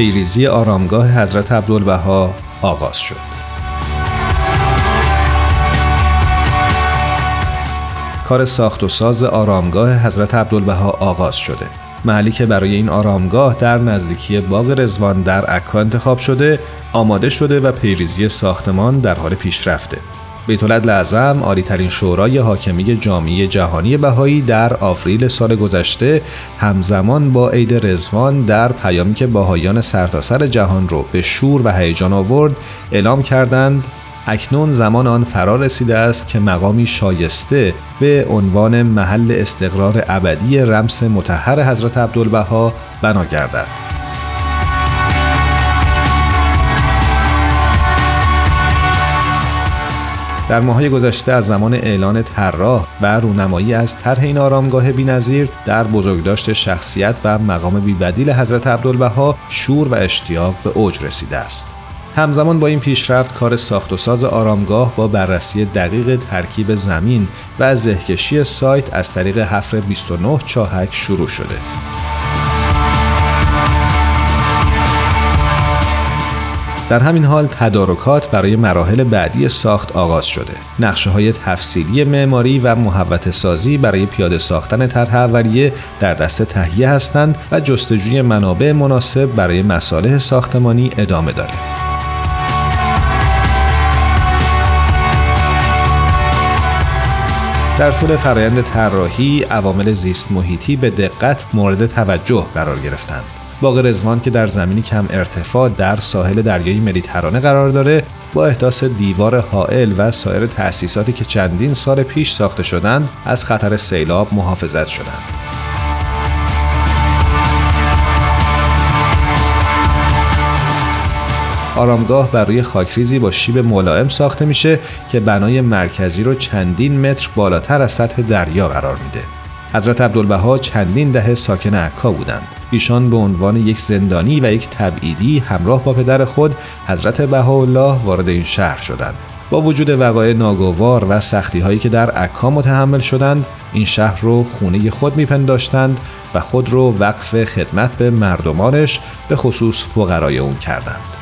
پیریزی آرامگاه حضرت عبدالبها آغاز شد. کار ساخت و ساز آرامگاه حضرت عبدالبها آغاز شده. محلی که برای این آرامگاه در نزدیکی باغ رزوان در عکا انتخاب شده، آماده شده و پیریزی ساختمان در حال پیشرفته. بیت لعظم عالی ترین شورای حاکمی جامعه جهانی بهایی در آوریل سال گذشته همزمان با عید رزوان در پیامی که بهاییان سرتاسر جهان رو به شور و هیجان آورد اعلام کردند اکنون زمان آن فرا رسیده است که مقامی شایسته به عنوان محل استقرار ابدی رمس متحر حضرت عبدالبها بنا گردد. در ماهای گذشته از زمان اعلان طراح و رونمایی از طرح این آرامگاه بینظیر در بزرگداشت شخصیت و مقام بیبدیل حضرت عبدالبها شور و اشتیاق به اوج رسیده است همزمان با این پیشرفت کار ساخت و ساز آرامگاه با بررسی دقیق ترکیب زمین و زهکشی سایت از طریق حفر 29 چاهک شروع شده. در همین حال تدارکات برای مراحل بعدی ساخت آغاز شده. نقشه های تفصیلی معماری و محوت سازی برای پیاده ساختن طرح اولیه در دست تهیه هستند و جستجوی منابع مناسب برای مصالح ساختمانی ادامه داره. در طول فرایند طراحی عوامل زیست محیطی به دقت مورد توجه قرار گرفتند. باغ رزوان که در زمینی کم ارتفاع در ساحل دریای مدیترانه قرار داره با احداث دیوار حائل و سایر تأسیساتی که چندین سال پیش ساخته شدند از خطر سیلاب محافظت شدند. آرامگاه بر روی خاکریزی با شیب ملائم ساخته میشه که بنای مرکزی رو چندین متر بالاتر از سطح دریا قرار میده. حضرت عبدالبها چندین دهه ساکن عکا بودند. ایشان به عنوان یک زندانی و یک تبعیدی همراه با پدر خود حضرت بهاءالله وارد این شهر شدند. با وجود وقایع ناگوار و سختی هایی که در عکا متحمل شدند این شهر رو خونه خود میپنداشتند و خود رو وقف خدمت به مردمانش به خصوص فقرای اون کردند